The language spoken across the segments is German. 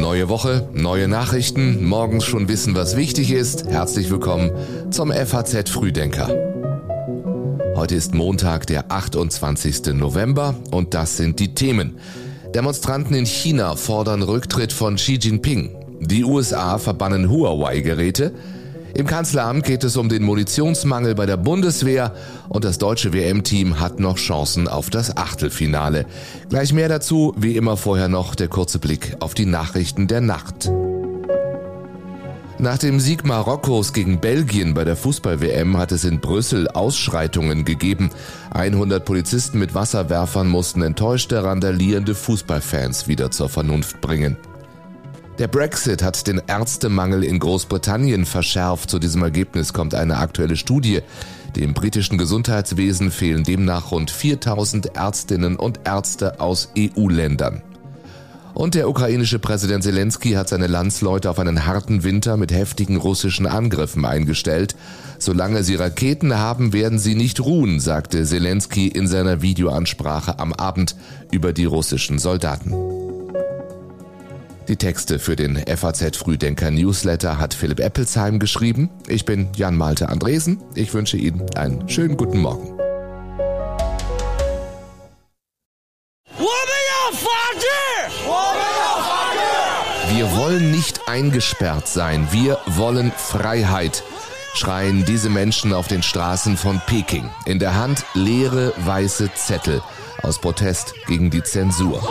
Neue Woche, neue Nachrichten, morgens schon wissen, was wichtig ist. Herzlich willkommen zum FAZ Frühdenker. Heute ist Montag, der 28. November und das sind die Themen. Demonstranten in China fordern Rücktritt von Xi Jinping. Die USA verbannen Huawei-Geräte. Im Kanzleramt geht es um den Munitionsmangel bei der Bundeswehr und das deutsche WM-Team hat noch Chancen auf das Achtelfinale. Gleich mehr dazu, wie immer vorher noch der kurze Blick auf die Nachrichten der Nacht. Nach dem Sieg Marokkos gegen Belgien bei der Fußball-WM hat es in Brüssel Ausschreitungen gegeben. 100 Polizisten mit Wasserwerfern mussten enttäuschte, randalierende Fußballfans wieder zur Vernunft bringen. Der Brexit hat den Ärztemangel in Großbritannien verschärft. Zu diesem Ergebnis kommt eine aktuelle Studie. Dem britischen Gesundheitswesen fehlen demnach rund 4000 Ärztinnen und Ärzte aus EU-Ländern. Und der ukrainische Präsident Zelensky hat seine Landsleute auf einen harten Winter mit heftigen russischen Angriffen eingestellt. Solange sie Raketen haben, werden sie nicht ruhen, sagte Zelensky in seiner Videoansprache am Abend über die russischen Soldaten. Die Texte für den FAZ Frühdenker Newsletter hat Philipp Eppelsheim geschrieben. Ich bin Jan Malte Andresen. Ich wünsche Ihnen einen schönen guten Morgen. Wir wollen nicht eingesperrt sein, wir wollen Freiheit, schreien diese Menschen auf den Straßen von Peking. In der Hand leere weiße Zettel aus Protest gegen die Zensur.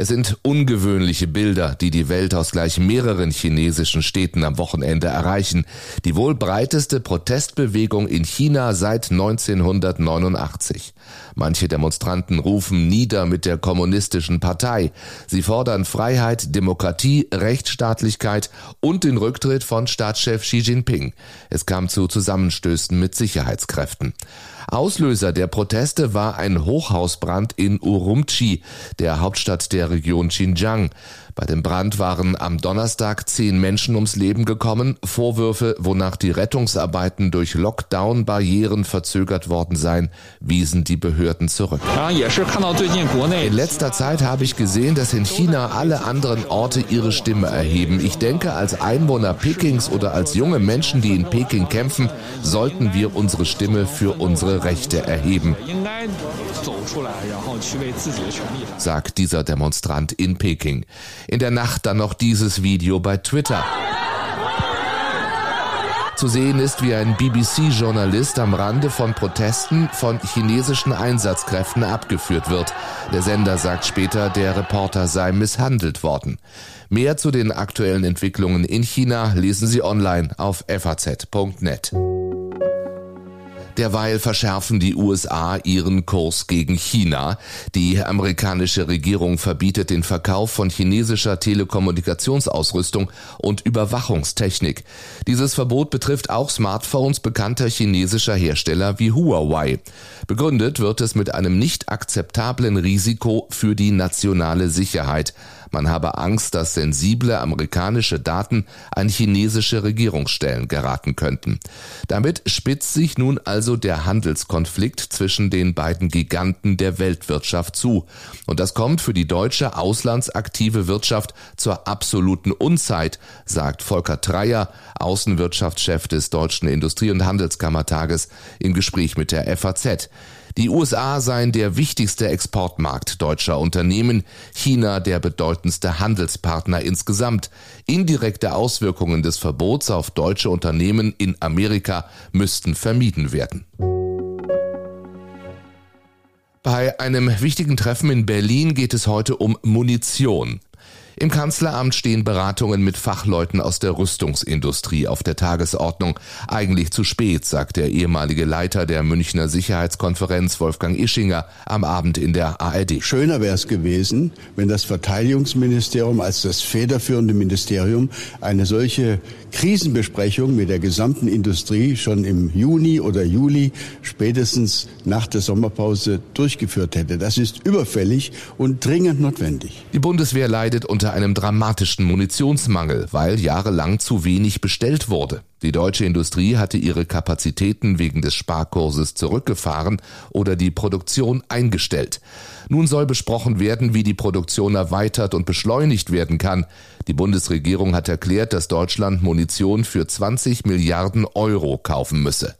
Es sind ungewöhnliche Bilder, die die Welt aus gleich mehreren chinesischen Städten am Wochenende erreichen. Die wohl breiteste Protestbewegung in China seit 1989. Manche Demonstranten rufen nieder mit der kommunistischen Partei. Sie fordern Freiheit, Demokratie, Rechtsstaatlichkeit und den Rücktritt von Staatschef Xi Jinping. Es kam zu Zusammenstößen mit Sicherheitskräften. Auslöser der Proteste war ein Hochhausbrand in Urumqi, der Hauptstadt der Region Xinjiang. Bei dem Brand waren am Donnerstag zehn Menschen ums Leben gekommen. Vorwürfe, wonach die Rettungsarbeiten durch Lockdown-Barrieren verzögert worden seien, wiesen die Behörden zurück. In letzter Zeit habe ich gesehen, dass in China alle anderen Orte ihre Stimme erheben. Ich denke, als Einwohner Pekings oder als junge Menschen, die in Peking kämpfen, sollten wir unsere Stimme für unsere Rechte erheben, sagt dieser Demonstrant in Peking. In der Nacht dann noch dieses Video bei Twitter. Zu sehen ist, wie ein BBC-Journalist am Rande von Protesten von chinesischen Einsatzkräften abgeführt wird. Der Sender sagt später, der Reporter sei misshandelt worden. Mehr zu den aktuellen Entwicklungen in China lesen Sie online auf faz.net. Derweil verschärfen die USA ihren Kurs gegen China. Die amerikanische Regierung verbietet den Verkauf von chinesischer Telekommunikationsausrüstung und Überwachungstechnik. Dieses Verbot betrifft auch Smartphones bekannter chinesischer Hersteller wie Huawei. Begründet wird es mit einem nicht akzeptablen Risiko für die nationale Sicherheit. Man habe Angst, dass sensible amerikanische Daten an chinesische Regierungsstellen geraten könnten. Damit spitzt sich nun also der Handelskonflikt zwischen den beiden Giganten der Weltwirtschaft zu. Und das kommt für die deutsche auslandsaktive Wirtschaft zur absoluten Unzeit, sagt Volker Treyer, Außenwirtschaftschef des Deutschen Industrie- und Handelskammertages, im Gespräch mit der FAZ. Die USA seien der wichtigste Exportmarkt deutscher Unternehmen, China der bedeutendste Handelspartner insgesamt. Indirekte Auswirkungen des Verbots auf deutsche Unternehmen in Amerika müssten vermieden werden. Bei einem wichtigen Treffen in Berlin geht es heute um Munition. Im Kanzleramt stehen Beratungen mit Fachleuten aus der Rüstungsindustrie auf der Tagesordnung. Eigentlich zu spät, sagt der ehemalige Leiter der Münchner Sicherheitskonferenz Wolfgang Ischinger am Abend in der ARD. Schöner wäre es gewesen, wenn das Verteidigungsministerium als das federführende Ministerium eine solche Krisenbesprechung mit der gesamten Industrie schon im Juni oder Juli spätestens nach der Sommerpause durchgeführt hätte. Das ist überfällig und dringend notwendig. Die Bundeswehr leidet unter einem dramatischen Munitionsmangel, weil jahrelang zu wenig bestellt wurde. Die deutsche Industrie hatte ihre Kapazitäten wegen des Sparkurses zurückgefahren oder die Produktion eingestellt. Nun soll besprochen werden, wie die Produktion erweitert und beschleunigt werden kann. Die Bundesregierung hat erklärt, dass Deutschland Munition für 20 Milliarden Euro kaufen müsse.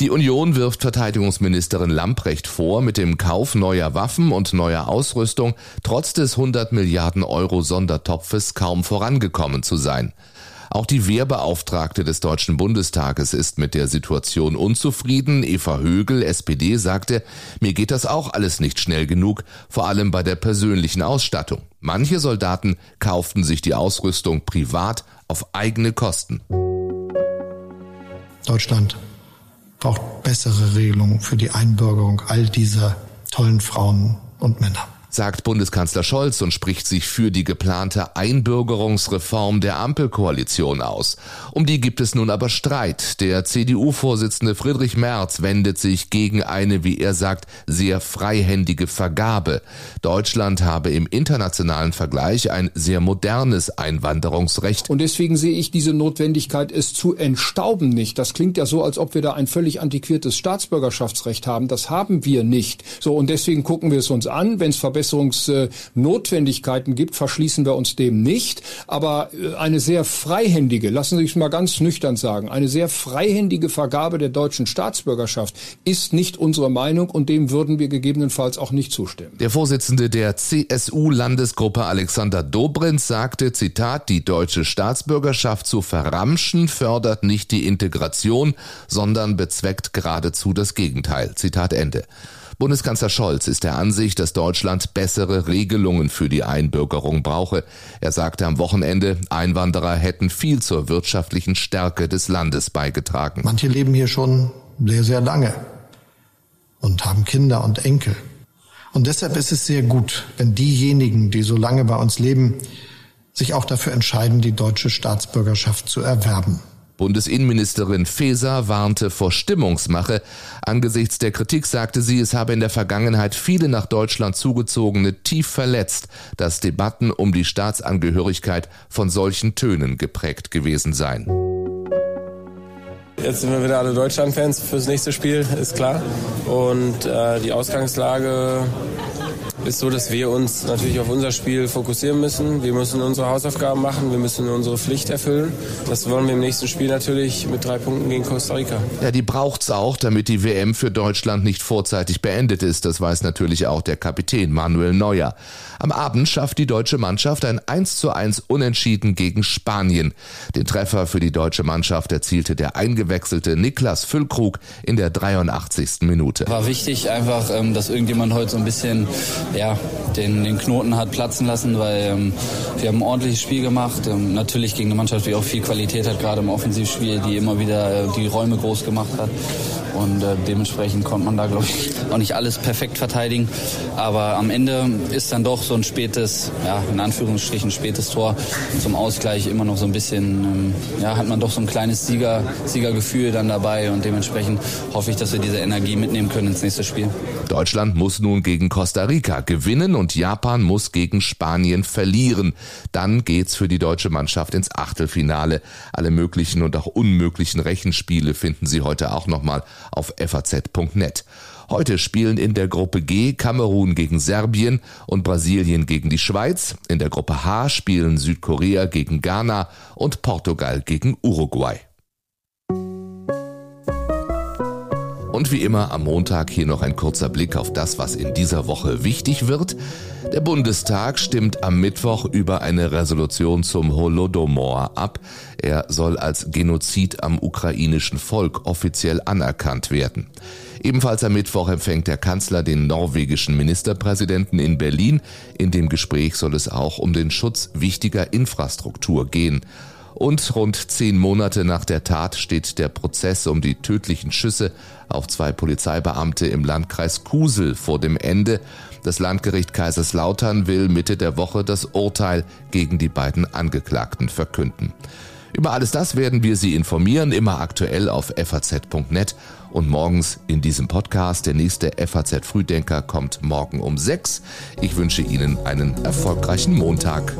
Die Union wirft Verteidigungsministerin Lamprecht vor, mit dem Kauf neuer Waffen und neuer Ausrüstung trotz des 100 Milliarden Euro Sondertopfes kaum vorangekommen zu sein. Auch die Wehrbeauftragte des Deutschen Bundestages ist mit der Situation unzufrieden. Eva Högel, SPD, sagte, mir geht das auch alles nicht schnell genug, vor allem bei der persönlichen Ausstattung. Manche Soldaten kauften sich die Ausrüstung privat auf eigene Kosten. Deutschland braucht bessere Regelungen für die Einbürgerung all dieser tollen Frauen und Männer sagt Bundeskanzler Scholz und spricht sich für die geplante Einbürgerungsreform der Ampelkoalition aus. Um die gibt es nun aber Streit. Der CDU-Vorsitzende Friedrich Merz wendet sich gegen eine, wie er sagt, sehr freihändige Vergabe. Deutschland habe im internationalen Vergleich ein sehr modernes Einwanderungsrecht. Und deswegen sehe ich diese Notwendigkeit, es zu entstauben nicht. Das klingt ja so, als ob wir da ein völlig antiquiertes Staatsbürgerschaftsrecht haben. Das haben wir nicht. So, und deswegen gucken wir es uns an. Wenn es Verbesserungsnotwendigkeiten gibt, verschließen wir uns dem nicht. Aber äh, eine sehr freihändige, lassen Sie es mal ganz nüchtern sagen, eine sehr freihändige Vergabe der deutschen Staatsbürgerschaft ist nicht unsere Meinung und dem würden wir gegebenenfalls auch nicht zustimmen. Der Vorsitzende der CSU-Landesgruppe Alexander Dobrindt sagte, Zitat, die deutsche Staatsbürgerschaft zu verramschen fördert nicht die Integration, sondern bezweckt geradezu das Gegenteil. Zitat Ende. Bundeskanzler Scholz ist der Ansicht, dass Deutschland bessere Regelungen für die Einbürgerung brauche. Er sagte am Wochenende, Einwanderer hätten viel zur wirtschaftlichen Stärke des Landes beigetragen. Manche leben hier schon sehr, sehr lange und haben Kinder und Enkel. Und deshalb ist es sehr gut, wenn diejenigen, die so lange bei uns leben, sich auch dafür entscheiden, die deutsche Staatsbürgerschaft zu erwerben. Bundesinnenministerin Faeser warnte vor Stimmungsmache. Angesichts der Kritik sagte sie, es habe in der Vergangenheit viele nach Deutschland zugezogene tief verletzt, dass Debatten um die Staatsangehörigkeit von solchen Tönen geprägt gewesen seien. Jetzt sind wir wieder alle Deutschland-Fans fürs nächste Spiel, ist klar. Und äh, die Ausgangslage ist so, dass wir uns natürlich auf unser Spiel fokussieren müssen. Wir müssen unsere Hausaufgaben machen, wir müssen unsere Pflicht erfüllen. Das wollen wir im nächsten Spiel natürlich mit drei Punkten gegen Costa Rica. Ja, die braucht's auch, damit die WM für Deutschland nicht vorzeitig beendet ist. Das weiß natürlich auch der Kapitän Manuel Neuer. Am Abend schafft die deutsche Mannschaft ein 1 zu 1 Unentschieden gegen Spanien. Den Treffer für die deutsche Mannschaft erzielte der eingewechselte Niklas Füllkrug in der 83. Minute. War wichtig einfach, ähm, dass irgendjemand heute so ein bisschen ja, den, den Knoten hat platzen lassen, weil ähm, wir haben ein ordentliches Spiel gemacht. Ähm, natürlich gegen eine Mannschaft, die auch viel Qualität hat, gerade im Offensivspiel, die immer wieder äh, die Räume groß gemacht hat. Und äh, dementsprechend konnte man da, glaube ich, auch nicht alles perfekt verteidigen. Aber am Ende ist dann doch so ein spätes, ja, in Anführungsstrichen spätes Tor zum Ausgleich immer noch so ein bisschen, ähm, ja, hat man doch so ein kleines Sieger, Siegergefühl dann dabei. Und dementsprechend hoffe ich, dass wir diese Energie mitnehmen können ins nächste Spiel. Deutschland muss nun gegen Costa Rica gewinnen und Japan muss gegen Spanien verlieren. Dann geht's für die deutsche Mannschaft ins Achtelfinale. Alle möglichen und auch unmöglichen Rechenspiele finden Sie heute auch nochmal auf faz.net. Heute spielen in der Gruppe G Kamerun gegen Serbien und Brasilien gegen die Schweiz. In der Gruppe H spielen Südkorea gegen Ghana und Portugal gegen Uruguay. Und wie immer am Montag hier noch ein kurzer Blick auf das, was in dieser Woche wichtig wird. Der Bundestag stimmt am Mittwoch über eine Resolution zum Holodomor ab. Er soll als Genozid am ukrainischen Volk offiziell anerkannt werden. Ebenfalls am Mittwoch empfängt der Kanzler den norwegischen Ministerpräsidenten in Berlin. In dem Gespräch soll es auch um den Schutz wichtiger Infrastruktur gehen. Und rund zehn Monate nach der Tat steht der Prozess um die tödlichen Schüsse auf zwei Polizeibeamte im Landkreis Kusel vor dem Ende. Das Landgericht Kaiserslautern will Mitte der Woche das Urteil gegen die beiden Angeklagten verkünden. Über alles das werden wir Sie informieren, immer aktuell auf faz.net und morgens in diesem Podcast. Der nächste FAZ Frühdenker kommt morgen um sechs. Ich wünsche Ihnen einen erfolgreichen Montag.